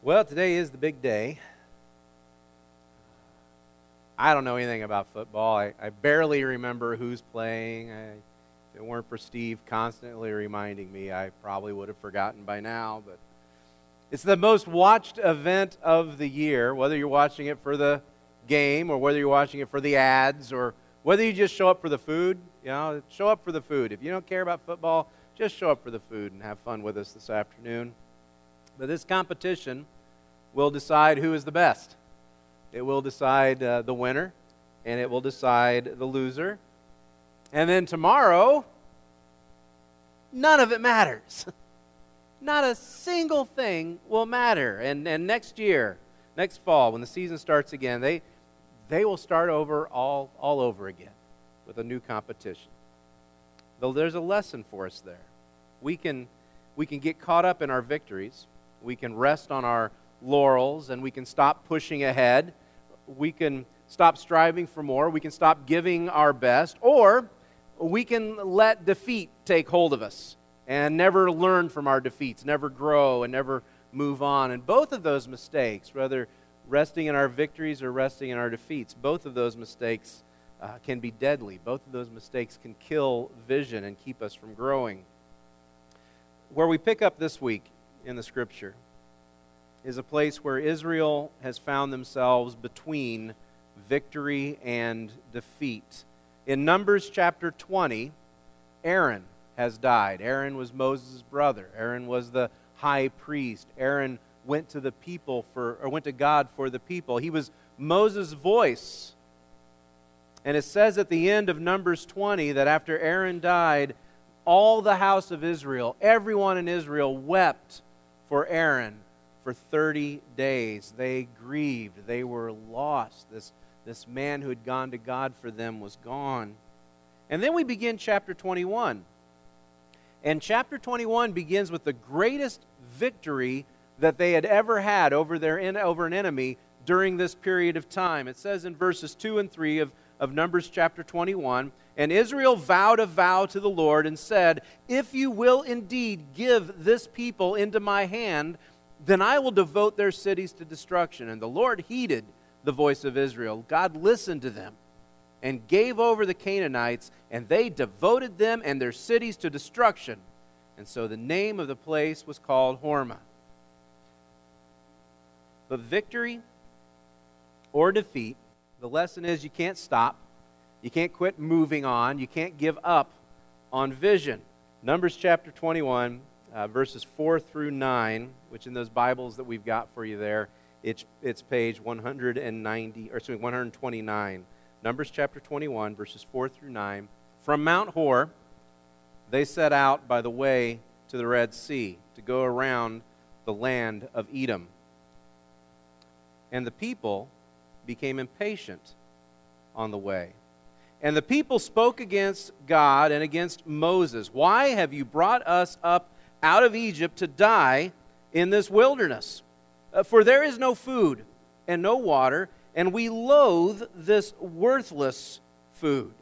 Well, today is the big day. I don't know anything about football. I, I barely remember who's playing. I, if it weren't for Steve constantly reminding me, I probably would have forgotten by now. But it's the most watched event of the year, whether you're watching it for the game or whether you're watching it for the ads or whether you just show up for the food. You know, show up for the food. If you don't care about football, just show up for the food and have fun with us this afternoon. But this competition will decide who is the best. It will decide uh, the winner, and it will decide the loser. And then tomorrow, none of it matters. Not a single thing will matter. And, and next year, next fall, when the season starts again, they, they will start over all, all over again with a new competition. Though there's a lesson for us there. We can, we can get caught up in our victories we can rest on our laurels and we can stop pushing ahead. We can stop striving for more. We can stop giving our best. Or we can let defeat take hold of us and never learn from our defeats, never grow, and never move on. And both of those mistakes, whether resting in our victories or resting in our defeats, both of those mistakes uh, can be deadly. Both of those mistakes can kill vision and keep us from growing. Where we pick up this week in the scripture is a place where Israel has found themselves between victory and defeat. In Numbers chapter 20, Aaron has died. Aaron was Moses' brother. Aaron was the high priest. Aaron went to the people for or went to God for the people. He was Moses' voice. And it says at the end of Numbers 20 that after Aaron died, all the house of Israel, everyone in Israel wept for Aaron for 30 days. They grieved. They were lost. This, this man who had gone to God for them was gone. And then we begin chapter 21. And chapter 21 begins with the greatest victory that they had ever had over, their, over an enemy during this period of time. It says in verses 2 and 3 of, of Numbers chapter 21 And Israel vowed a vow to the Lord and said, If you will indeed give this people into my hand, then I will devote their cities to destruction. And the Lord heeded the voice of Israel. God listened to them and gave over the Canaanites, and they devoted them and their cities to destruction. And so the name of the place was called Hormah. But victory or defeat, the lesson is you can't stop. You can't quit moving on. You can't give up on vision. Numbers chapter 21, uh, verses 4 through 9, which in those Bibles that we've got for you there, it's, it's page 190, or excuse me, 129. Numbers chapter 21, verses 4 through 9. From Mount Hor, they set out by the way to the Red Sea to go around the land of Edom. And the people became impatient on the way. And the people spoke against God and against Moses. Why have you brought us up out of Egypt to die in this wilderness. Uh, for there is no food and no water, and we loathe this worthless food.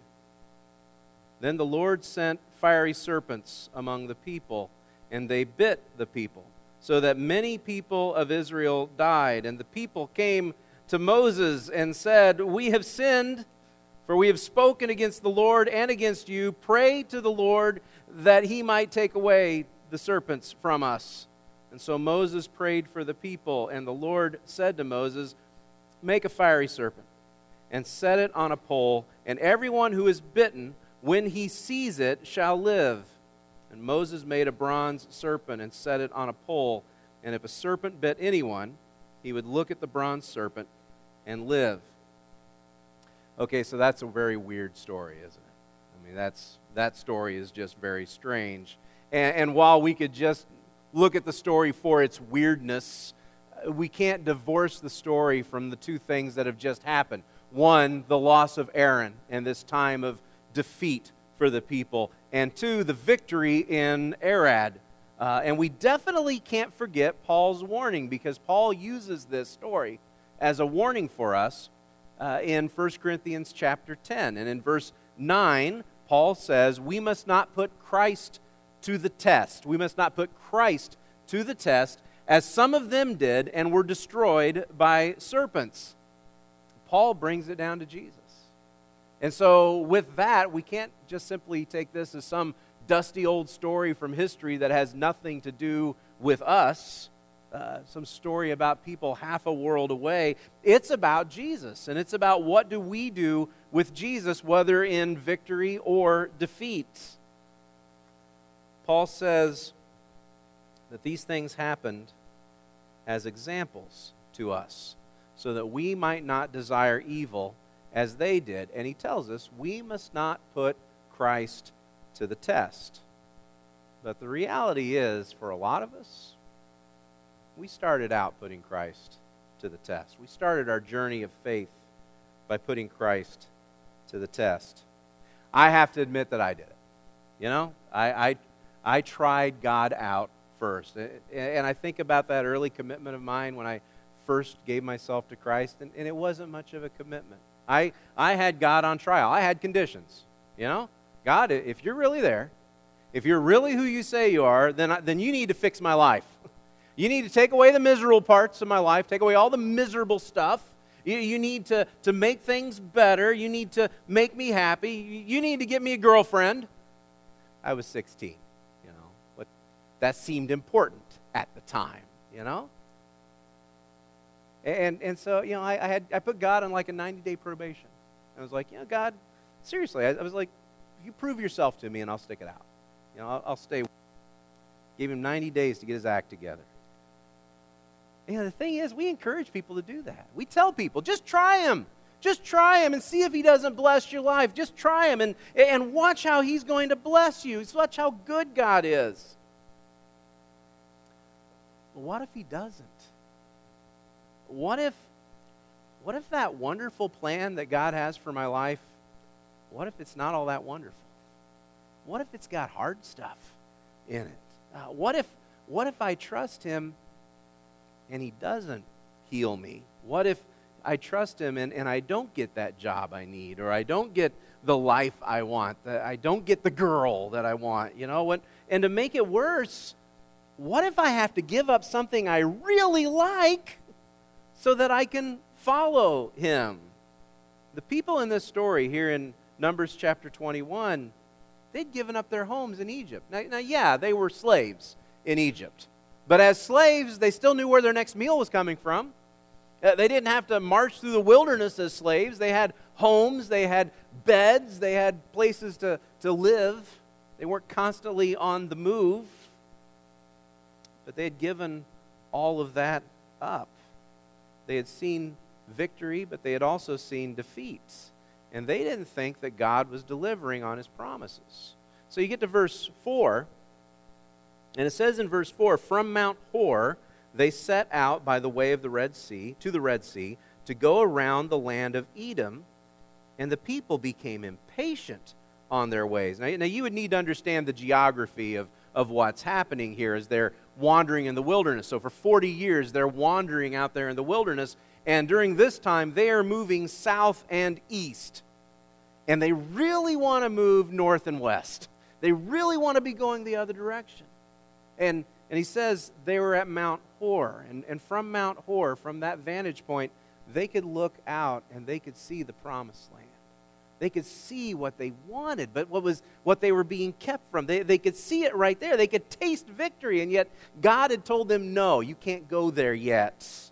Then the Lord sent fiery serpents among the people, and they bit the people, so that many people of Israel died. And the people came to Moses and said, We have sinned, for we have spoken against the Lord and against you. Pray to the Lord that he might take away the serpents from us. And so Moses prayed for the people, and the Lord said to Moses, Make a fiery serpent and set it on a pole, and everyone who is bitten, when he sees it, shall live. And Moses made a bronze serpent and set it on a pole. And if a serpent bit anyone, he would look at the bronze serpent and live. Okay, so that's a very weird story, isn't it? I mean, that's, that story is just very strange. And, and while we could just look at the story for its weirdness, uh, we can't divorce the story from the two things that have just happened. One, the loss of Aaron and this time of defeat for the people. And two, the victory in Arad. Uh, and we definitely can't forget Paul's warning because Paul uses this story as a warning for us uh, in 1 Corinthians chapter 10. And in verse 9, Paul says, We must not put Christ to the test. We must not put Christ to the test as some of them did, and were destroyed by serpents. Paul brings it down to Jesus. And so, with that, we can't just simply take this as some dusty old story from history that has nothing to do with us, uh, some story about people half a world away. It's about Jesus, and it's about what do we do with Jesus, whether in victory or defeat. Paul says that these things happened as examples to us, so that we might not desire evil as they did. And he tells us we must not put Christ to the test. But the reality is, for a lot of us, we started out putting Christ to the test. We started our journey of faith by putting Christ to the test. I have to admit that I did it. You know, I, I, I tried God out first. And I think about that early commitment of mine when I first gave myself to Christ, and, and it wasn't much of a commitment. I, I had God on trial, I had conditions. You know, God, if you're really there, if you're really who you say you are, then, I, then you need to fix my life. You need to take away the miserable parts of my life, take away all the miserable stuff. You, you need to, to make things better. You need to make me happy. You need to get me a girlfriend. I was 16, you know. But that seemed important at the time, you know. And, and so, you know, I, I had I put God on like a 90 day probation. I was like, you know, God, seriously, I, I was like, you prove yourself to me and I'll stick it out. You know, I'll, I'll stay. Gave him 90 days to get his act together. You know, the thing is, we encourage people to do that. We tell people, just try him. Just try him and see if he doesn't bless your life. Just try him and, and watch how he's going to bless you. Watch how good God is. But what if he doesn't? What if, what if that wonderful plan that God has for my life what if it's not all that wonderful? What if it's got hard stuff in it? Uh, what if what if I trust him and he doesn't heal me? What if I trust him and, and I don't get that job I need or I don't get the life I want, that I don't get the girl that I want, you know? What, and to make it worse, what if I have to give up something I really like so that I can follow him? The people in this story here in Numbers chapter 21, they'd given up their homes in Egypt. Now, now, yeah, they were slaves in Egypt. But as slaves, they still knew where their next meal was coming from. Uh, they didn't have to march through the wilderness as slaves. They had homes, they had beds, they had places to, to live. They weren't constantly on the move. But they had given all of that up. They had seen victory, but they had also seen defeats and they didn't think that God was delivering on his promises. So you get to verse 4, and it says in verse 4 From Mount Hor, they set out by the way of the Red Sea, to the Red Sea, to go around the land of Edom, and the people became impatient on their ways. Now, now you would need to understand the geography of, of what's happening here as they're wandering in the wilderness. So for 40 years, they're wandering out there in the wilderness, and during this time, they are moving south and east and they really want to move north and west. They really want to be going the other direction. And, and he says they were at Mount Hor. And, and from Mount Hor, from that vantage point, they could look out and they could see the promised land. They could see what they wanted, but what was what they were being kept from. They, they could see it right there. They could taste victory, and yet God had told them, no, you can't go there yet.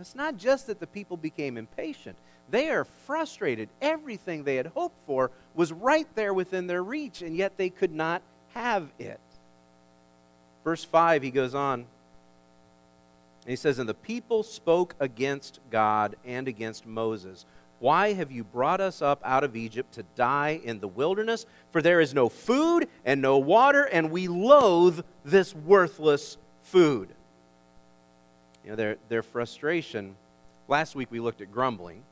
It's not just that the people became impatient. They are frustrated. Everything they had hoped for was right there within their reach, and yet they could not have it. Verse 5, he goes on. and He says, And the people spoke against God and against Moses. Why have you brought us up out of Egypt to die in the wilderness? For there is no food and no water, and we loathe this worthless food. You know, their, their frustration. Last week we looked at grumbling.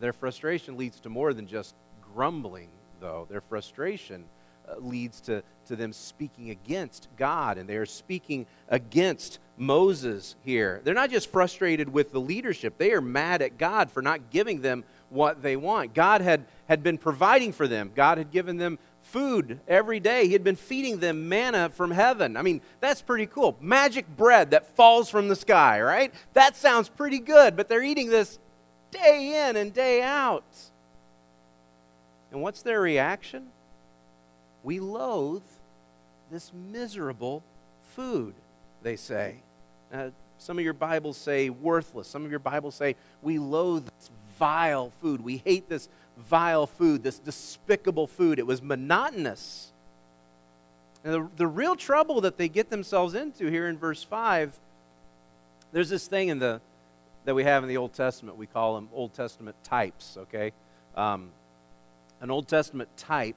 Their frustration leads to more than just grumbling, though. Their frustration uh, leads to, to them speaking against God, and they are speaking against Moses here. They're not just frustrated with the leadership, they are mad at God for not giving them what they want. God had, had been providing for them, God had given them food every day. He had been feeding them manna from heaven. I mean, that's pretty cool. Magic bread that falls from the sky, right? That sounds pretty good, but they're eating this day in and day out. And what's their reaction? We loathe this miserable food, they say. Uh, some of your Bibles say worthless. Some of your Bibles say we loathe this vile food. We hate this vile food, this despicable food. It was monotonous. And the, the real trouble that they get themselves into here in verse 5, there's this thing in the, that we have in the Old Testament. We call them Old Testament types, okay? Um, an Old Testament type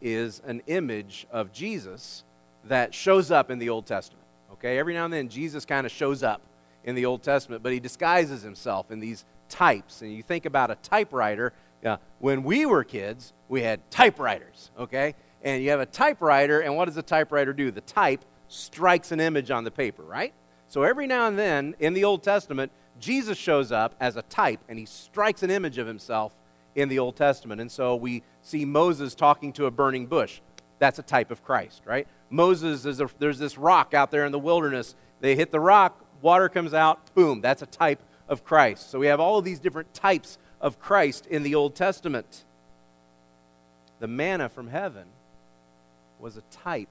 is an image of Jesus that shows up in the Old Testament. Okay, every now and then Jesus kind of shows up in the Old Testament, but he disguises himself in these types. And you think about a typewriter. Uh, when we were kids, we had typewriters, okay? And you have a typewriter, and what does a typewriter do? The type strikes an image on the paper, right? So every now and then in the Old Testament, Jesus shows up as a type, and he strikes an image of himself in the Old Testament. And so we see Moses talking to a burning bush. That's a type of Christ, right? Moses, is a, there's this rock out there in the wilderness. They hit the rock, water comes out, boom, that's a type of Christ. So we have all of these different types of Christ in the Old Testament. The manna from heaven was a type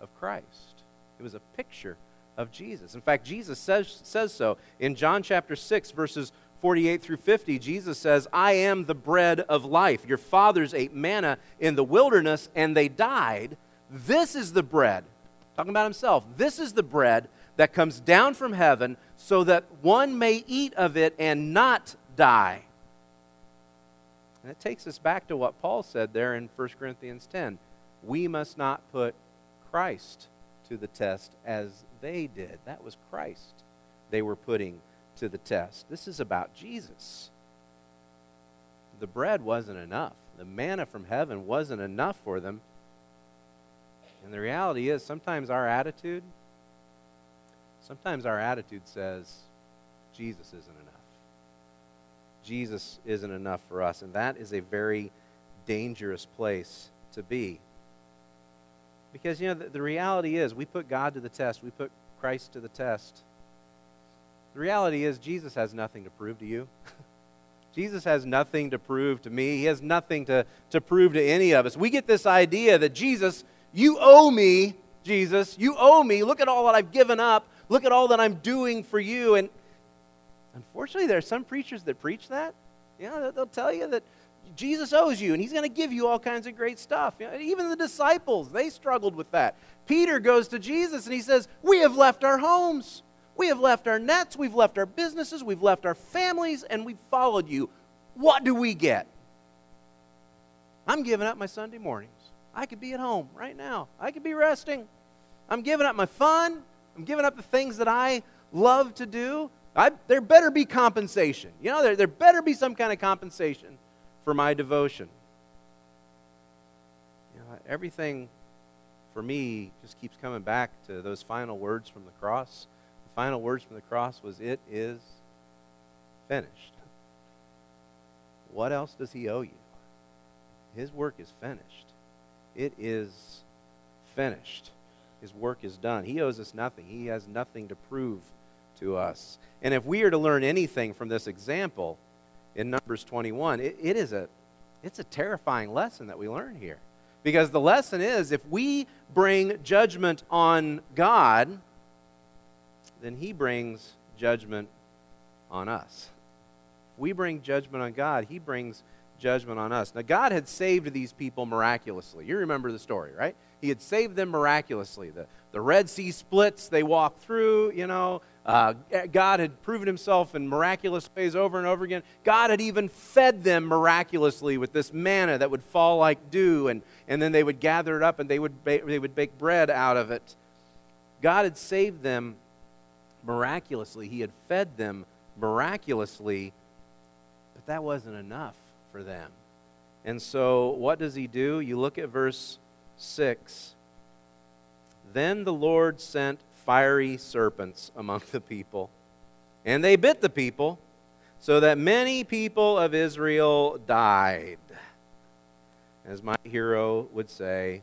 of Christ, it was a picture of Jesus. In fact, Jesus says, says so. In John chapter 6, verses 48 through 50, Jesus says, I am the bread of life. Your fathers ate manna in the wilderness and they died. This is the bread, talking about himself, this is the bread that comes down from heaven so that one may eat of it and not die. And it takes us back to what Paul said there in 1 Corinthians 10. We must not put Christ to the test as they did. That was Christ they were putting to the test. This is about Jesus. The bread wasn't enough, the manna from heaven wasn't enough for them. And the reality is, sometimes our attitude, sometimes our attitude says, Jesus isn't enough. Jesus isn't enough for us. And that is a very dangerous place to be. Because, you know, the, the reality is, we put God to the test, we put Christ to the test. The reality is, Jesus has nothing to prove to you. Jesus has nothing to prove to me. He has nothing to, to prove to any of us. We get this idea that Jesus, you owe me, Jesus. You owe me. Look at all that I've given up. Look at all that I'm doing for you. And unfortunately, there are some preachers that preach that. Know, they'll tell you that Jesus owes you and he's going to give you all kinds of great stuff. You know, even the disciples, they struggled with that. Peter goes to Jesus and he says, We have left our homes. We have left our nets, we've left our businesses, we've left our families, and we've followed you. What do we get? I'm giving up my Sunday mornings. I could be at home right now. I could be resting. I'm giving up my fun. I'm giving up the things that I love to do. I, there better be compensation. You know, there, there better be some kind of compensation for my devotion. You know, everything for me just keeps coming back to those final words from the cross The final words from the cross was, It is finished. What else does he owe you? His work is finished. It is finished. His work is done. He owes us nothing. He has nothing to prove to us. And if we are to learn anything from this example in Numbers 21, it, it is a it's a terrifying lesson that we learn here. Because the lesson is if we bring judgment on God, then he brings judgment on us. If We bring judgment on God, he brings judgment on us. Now, God had saved these people miraculously. You remember the story, right? He had saved them miraculously. The, the Red Sea splits, they walk through, you know. Uh, God had proven himself in miraculous ways over and over again. God had even fed them miraculously with this manna that would fall like dew, and, and then they would gather it up and they would, ba- they would bake bread out of it. God had saved them miraculously. He had fed them miraculously, but that wasn't enough for them. And so, what does he do? You look at verse 6. Then the Lord sent fiery serpents among the people, and they bit the people, so that many people of Israel died. As my hero would say,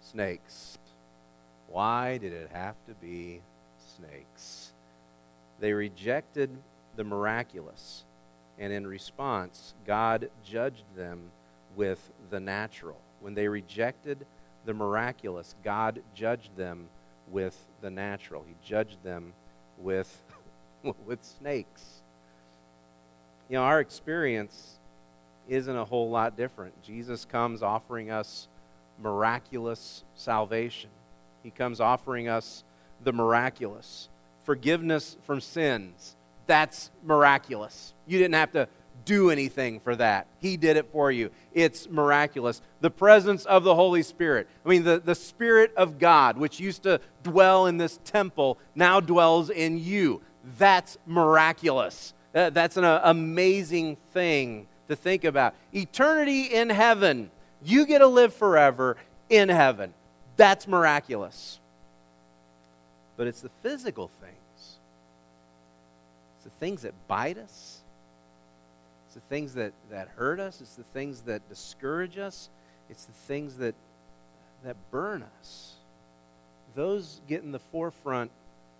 snakes. Why did it have to be snakes? They rejected the miraculous, and in response, God judged them with the natural. When they rejected the miraculous, God judged them with the natural. He judged them with, with snakes. You know, our experience isn't a whole lot different. Jesus comes offering us miraculous salvation. He comes offering us the miraculous. Forgiveness from sins. That's miraculous. You didn't have to do anything for that. He did it for you. It's miraculous. The presence of the Holy Spirit. I mean, the, the Spirit of God, which used to dwell in this temple, now dwells in you. That's miraculous. that's an uh, amazing thing to think about. Eternity in heaven. You get to live forever in heaven. That's miraculous. But it's the physical things, it's the things that bite us, it's the things that, that hurt us, it's the things that discourage us, it's the things that, that burn us. Those get in the forefront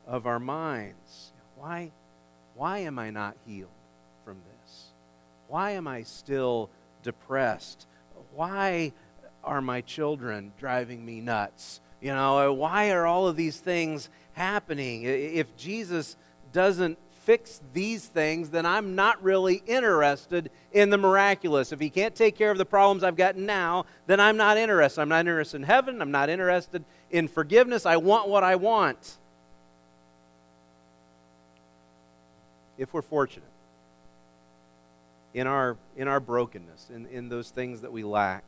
of our minds. Why, why am I not healed from this? Why am I still depressed? Why are my children driving me nuts? You know, why are all of these things happening? If Jesus doesn't fix these things, then I'm not really interested in the miraculous. If he can't take care of the problems I've got now, then I'm not interested. I'm not interested in heaven. I'm not interested in forgiveness. I want what I want. If we're fortunate in our, in our brokenness, in, in those things that we lack,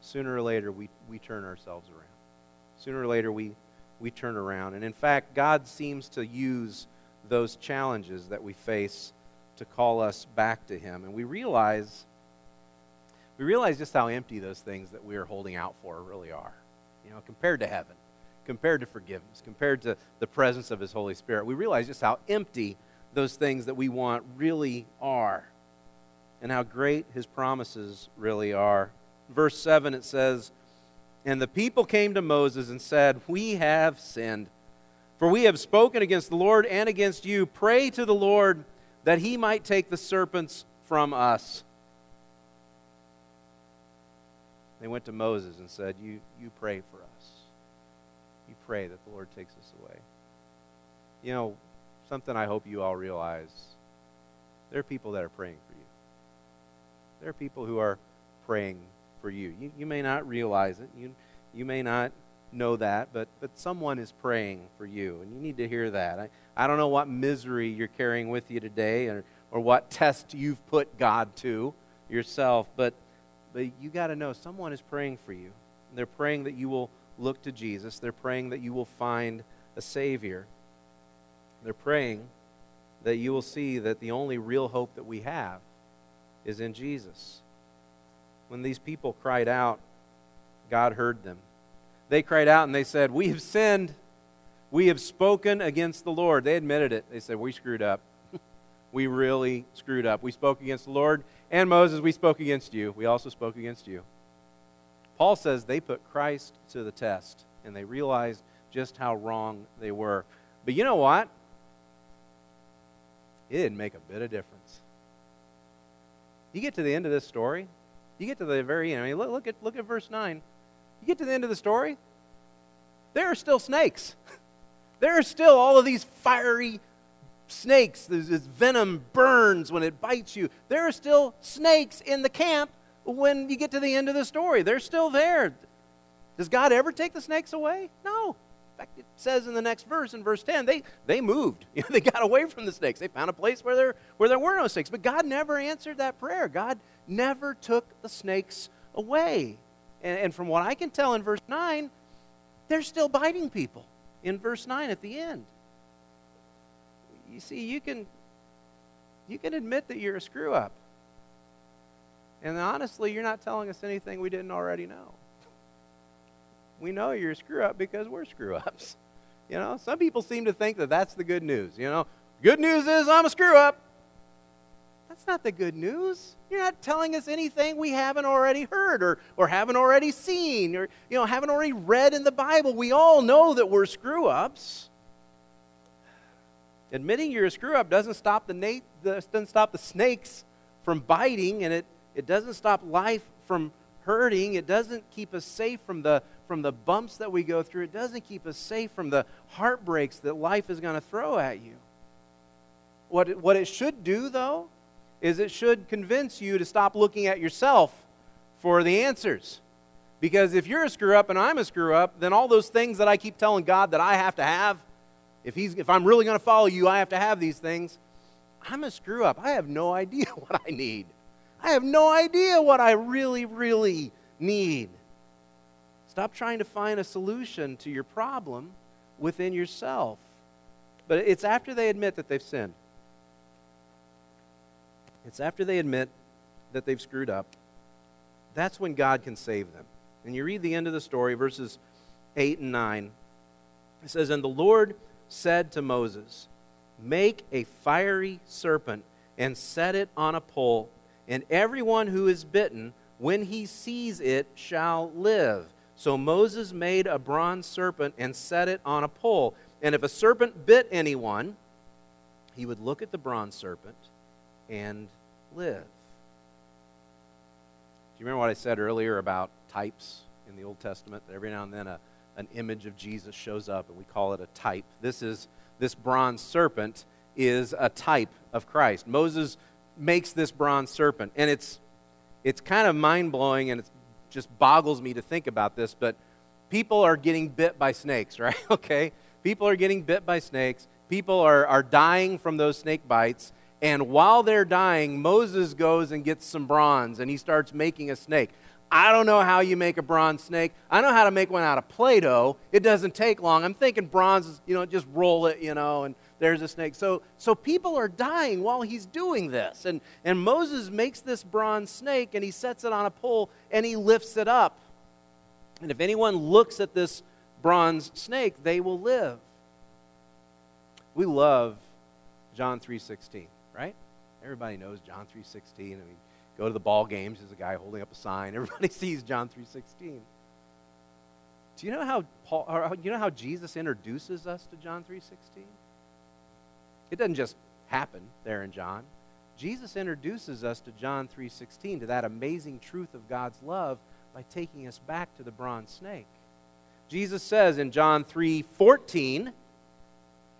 sooner or later we, we turn ourselves around. Sooner or later we, we turn around. And in fact, God seems to use those challenges that we face to call us back to Him. And we realize, we realize just how empty those things that we are holding out for really are. You know, compared to heaven, compared to forgiveness, compared to the presence of His Holy Spirit, we realize just how empty those things that we want really are and how great His promises really are verse 7, it says, And the people came to Moses and said, We have sinned, for we have spoken against the Lord and against you. Pray to the Lord that he might take the serpents from us. They went to Moses and said, You, you pray for us. You pray that the Lord takes us away. You know, something I hope you all realize there are people that are praying for you. There are people who are praying for you. You, you may not realize it. You, you may not know that, but, but someone is praying for you, and you need to hear that. I, I don't know what misery you're carrying with you today or, or what test you've put God to yourself, but, but you got to know someone is praying for you. They're praying that you will look to Jesus, they're praying that you will find a Savior. They're praying that you will see that the only real hope that we have is in Jesus when these people cried out, God heard them. They cried out and they said, We have sinned. We have spoken against the Lord. They admitted it. They said, We screwed up. we really screwed up. We spoke against the Lord. And Moses, we spoke against you. We also spoke against you. Paul says they put Christ to the test and they realized just how wrong they were. But you know what? It didn't make a bit of difference. You get to the end of this story, you get to the very end. I mean, look, look, at, look at verse 9. You get to the end of the story, there are still snakes. there are still all of these fiery snakes. This, venom burns when it bites you. There are still snakes in the camp when you get to the end of the story. They're still there. Does God ever take the snakes away? No In fact, it says in the next verse, in verse 10, they, they moved. You know, they got away from the snakes. They found a place where there, where there were no snakes. But God never answered that prayer. God never took the snakes away. And, and from what I can tell in verse 9, they're still biting people in verse 9 at the end. You see, you can, you can admit that you're a screw up. And honestly, you're not telling us anything we didn't already know we know you're a screw up because we're screw ups. You know, some people seem to think that that's the good news. You know, good news is I'm a screw up. That's not the good news. You're not telling us anything we haven't already heard or, or haven't already seen or you know haven't already read in the Bible. We all know that we're screw ups. Admitting you're a screw up doesn't stop the na- doesn't stop the snakes from biting, and it, it doesn't stop life from hurting. It doesn't keep us safe from the from the bumps that we go through. It doesn't keep us safe from the heartbreaks that life is going to throw at you. What it, what it should do, though, is it should convince you to stop looking at yourself for the answers. Because if you're a screw up and I'm a screw up, then all those things that I keep telling God that I have to have, if, he's, if I'm really going to follow you, I have to have these things. I'm a screw up. I have no idea what I need. I have no idea what I really, really need. Stop trying to find a solution to your problem within yourself. But it's after they admit that they've sinned. It's after they admit that they've screwed up. That's when God can save them. And you read the end of the story, verses 8 and 9. It says, And the Lord said to Moses, Make a fiery serpent and set it on a pole, and everyone who is bitten, when he sees it, shall live. So Moses made a bronze serpent and set it on a pole. And if a serpent bit anyone, he would look at the bronze serpent and live. Do you remember what I said earlier about types in the Old Testament? That every now and then a, an image of Jesus shows up, and we call it a type. This is this bronze serpent is a type of Christ. Moses makes this bronze serpent, and it's it's kind of mind blowing, and it just boggles me to think about this. But people are getting bit by snakes, right? okay, people are getting bit by snakes. People are, are dying from those snake bites. And while they're dying, Moses goes and gets some bronze and he starts making a snake. I don't know how you make a bronze snake. I know how to make one out of Play Doh. It doesn't take long. I'm thinking bronze is, you know, just roll it, you know, and there's a snake. So, so people are dying while he's doing this. And, and Moses makes this bronze snake and he sets it on a pole and he lifts it up. And if anyone looks at this bronze snake, they will live. We love John 3:16 right? Everybody knows John 3.16. I mean, go to the ball games, there's a guy holding up a sign. Everybody sees John 3.16. Do you know how Paul, or uh, you know how Jesus introduces us to John 3.16? It doesn't just happen there in John. Jesus introduces us to John 3:16 to that amazing truth of God's love by taking us back to the bronze snake. Jesus says in John 3:14,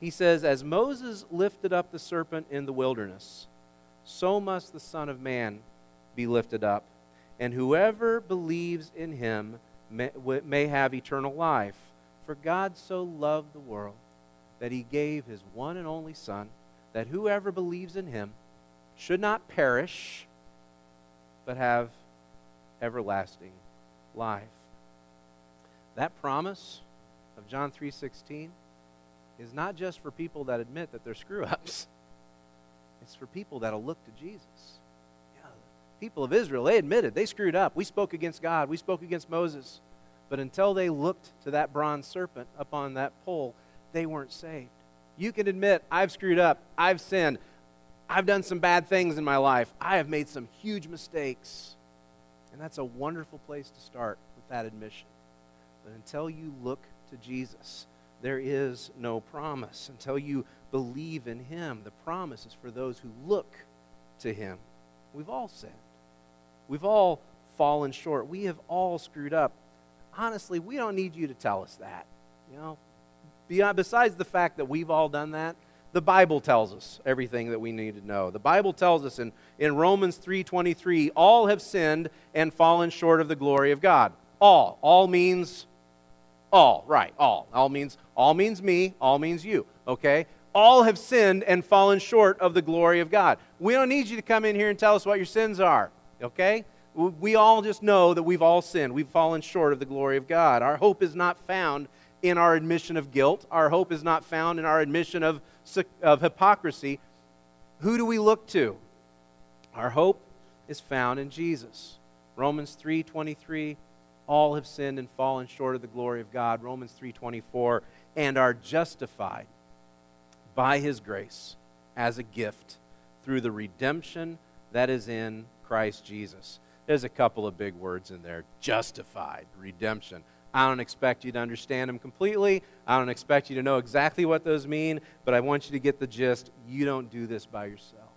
he says, As Moses lifted up the serpent in the wilderness, so must the Son of Man be lifted up. And whoever believes in him may, may have eternal life. For God so loved the world that he gave his one and only Son, that whoever believes in him should not perish, but have everlasting life. That promise of John 3:16 is not just for people that admit that they're screw ups, it's for people that'll look to Jesus. People of Israel, they admitted they screwed up. We spoke against God, we spoke against Moses. But until they looked to that bronze serpent up on that pole, they weren't saved. You can admit, I've screwed up, I've sinned, I've done some bad things in my life, I have made some huge mistakes. And that's a wonderful place to start with that admission. But until you look to Jesus, there is no promise. Until you believe in Him, the promise is for those who look to Him. We've all sinned, we've all fallen short, we have all screwed up. Honestly, we don't need you to tell us that. You know, beyond, besides the fact that we've all done that, the Bible tells us everything that we need to know. The Bible tells us in, in Romans 3:23, all have sinned and fallen short of the glory of God. All. All means all, right, all. All means all means me, all means you, okay? All have sinned and fallen short of the glory of God. We don't need you to come in here and tell us what your sins are, okay? We all just know that we've all sinned. We've fallen short of the glory of God. Our hope is not found in our admission of guilt. Our hope is not found in our admission of, of hypocrisy. Who do we look to? Our hope is found in Jesus. Romans 3:23 all have sinned and fallen short of the glory of God. Romans 3:24 and are justified by his grace as a gift through the redemption that is in Christ Jesus. There's a couple of big words in there justified, redemption. I don't expect you to understand them completely. I don't expect you to know exactly what those mean, but I want you to get the gist. You don't do this by yourself.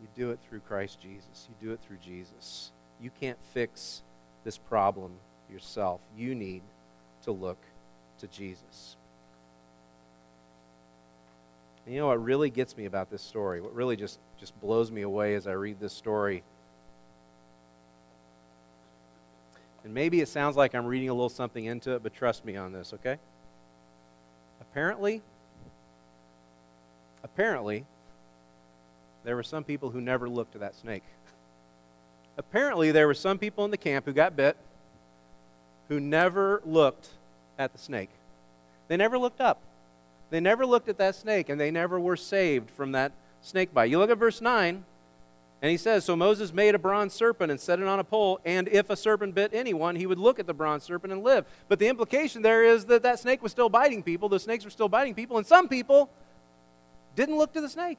You do it through Christ Jesus. You do it through Jesus. You can't fix this problem yourself. You need to look to Jesus. And you know what really gets me about this story? What really just, just blows me away as I read this story And maybe it sounds like I'm reading a little something into it, but trust me on this, okay? Apparently, apparently, there were some people who never looked to that snake. Apparently, there were some people in the camp who got bit who never looked at the snake. They never looked up. They never looked at that snake, and they never were saved from that snake bite. You look at verse 9. And he says, So Moses made a bronze serpent and set it on a pole, and if a serpent bit anyone, he would look at the bronze serpent and live. But the implication there is that that snake was still biting people. The snakes were still biting people, and some people didn't look to the snake.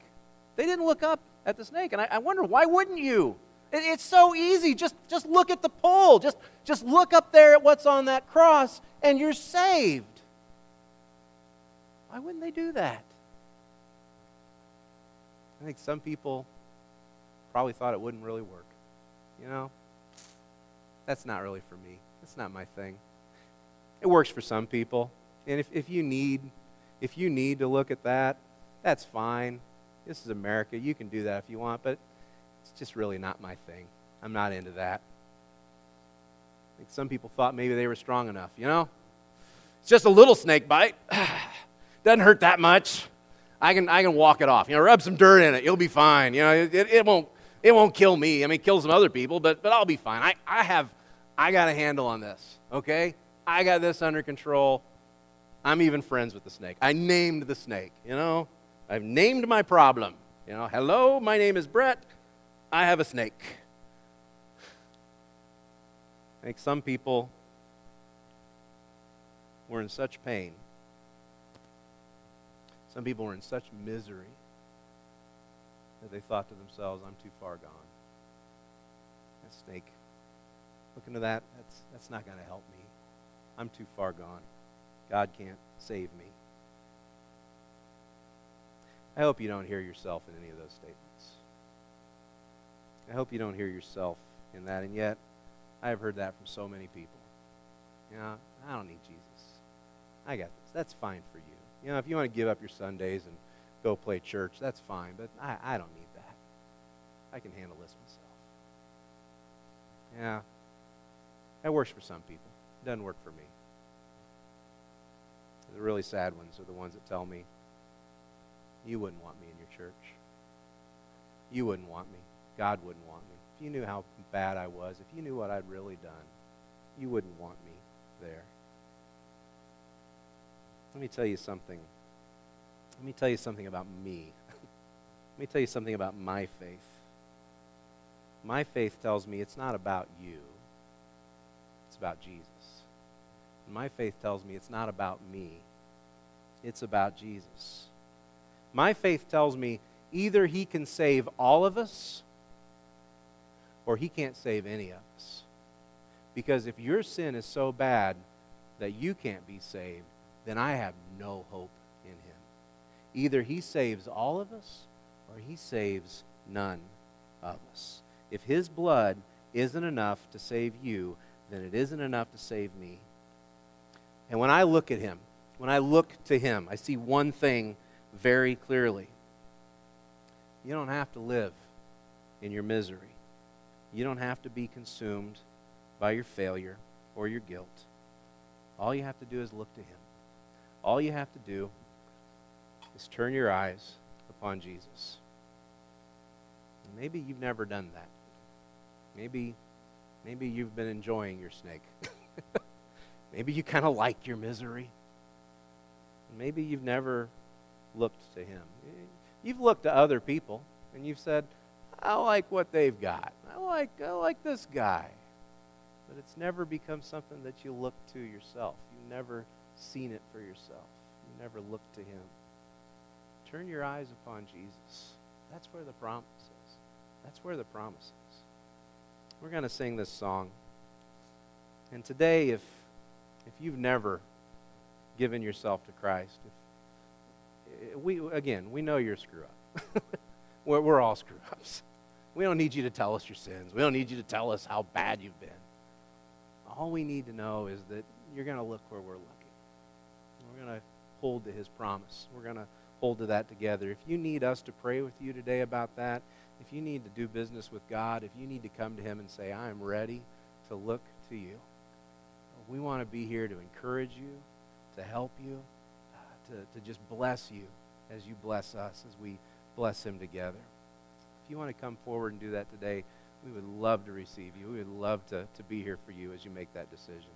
They didn't look up at the snake. And I, I wonder, why wouldn't you? It, it's so easy. Just, just look at the pole. Just, just look up there at what's on that cross, and you're saved. Why wouldn't they do that? I think some people probably thought it wouldn't really work. You know? That's not really for me. That's not my thing. It works for some people. And if, if you need if you need to look at that, that's fine. This is America. You can do that if you want, but just really not my thing. I'm not into that. I think some people thought maybe they were strong enough, you know? It's just a little snake bite. Doesn't hurt that much. I can, I can walk it off. You know, rub some dirt in it. You'll be fine. You know, it, it, won't, it won't kill me. I mean, kill some other people, but, but I'll be fine. I, I have, I got a handle on this, okay? I got this under control. I'm even friends with the snake. I named the snake, you know? I've named my problem. You know, hello, my name is Brett. I have a snake. Think some people were in such pain. Some people were in such misery that they thought to themselves, I'm too far gone. That snake, look into that, that's, that's not going to help me. I'm too far gone. God can't save me. I hope you don't hear yourself in any of those statements. I hope you don't hear yourself in that, and yet I have heard that from so many people. You know, I don't need Jesus. I got this. That's fine for you. You know, if you want to give up your Sundays and go play church, that's fine, but I, I don't need that. I can handle this myself. Yeah, that works for some people. It doesn't work for me. The really sad ones are the ones that tell me, you wouldn't want me in your church. You wouldn't want me. God wouldn't want me. If you knew how bad I was, if you knew what I'd really done, you wouldn't want me there. Let me tell you something let me tell you something about me. Let me tell you something about my faith. My faith tells me it's not about you, it's about Jesus. My faith tells me it's not about me, it's about Jesus. My faith tells me either he can save all of us or he can't save any of us. Because if your sin is so bad that you can't be saved, then I have no hope in him. Either he saves all of us or he saves none of us. If his blood isn't enough to save you, then it isn't enough to save me. And when I look at him, when I look to him, I see one thing very clearly. You don't have to live in your misery. You don't have to be consumed by your failure or your guilt. All you have to do is look to him. All you have to do is turn your eyes upon Jesus. maybe you've never done that. Maybe, maybe you've been enjoying your snake. maybe you kind of like your misery. Maybe you've never looked to him. You've looked to other people and you've said, I like what they've got. Like, I like this guy. But it's never become something that you look to yourself. You've never seen it for yourself. You never looked to him. Turn your eyes upon Jesus. That's where the promise is. That's where the promise is. We're going to sing this song. And today, if, if you've never given yourself to Christ, if, eh, we, again, we know you're a screw up. we're, we're all screw ups. We don't need you to tell us your sins. We don't need you to tell us how bad you've been. All we need to know is that you're going to look where we're looking. We're going to hold to his promise. We're going to hold to that together. If you need us to pray with you today about that, if you need to do business with God, if you need to come to him and say, I am ready to look to you, we want to be here to encourage you, to help you, uh, to, to just bless you as you bless us, as we bless him together. If you want to come forward and do that today, we would love to receive you. We would love to, to be here for you as you make that decision.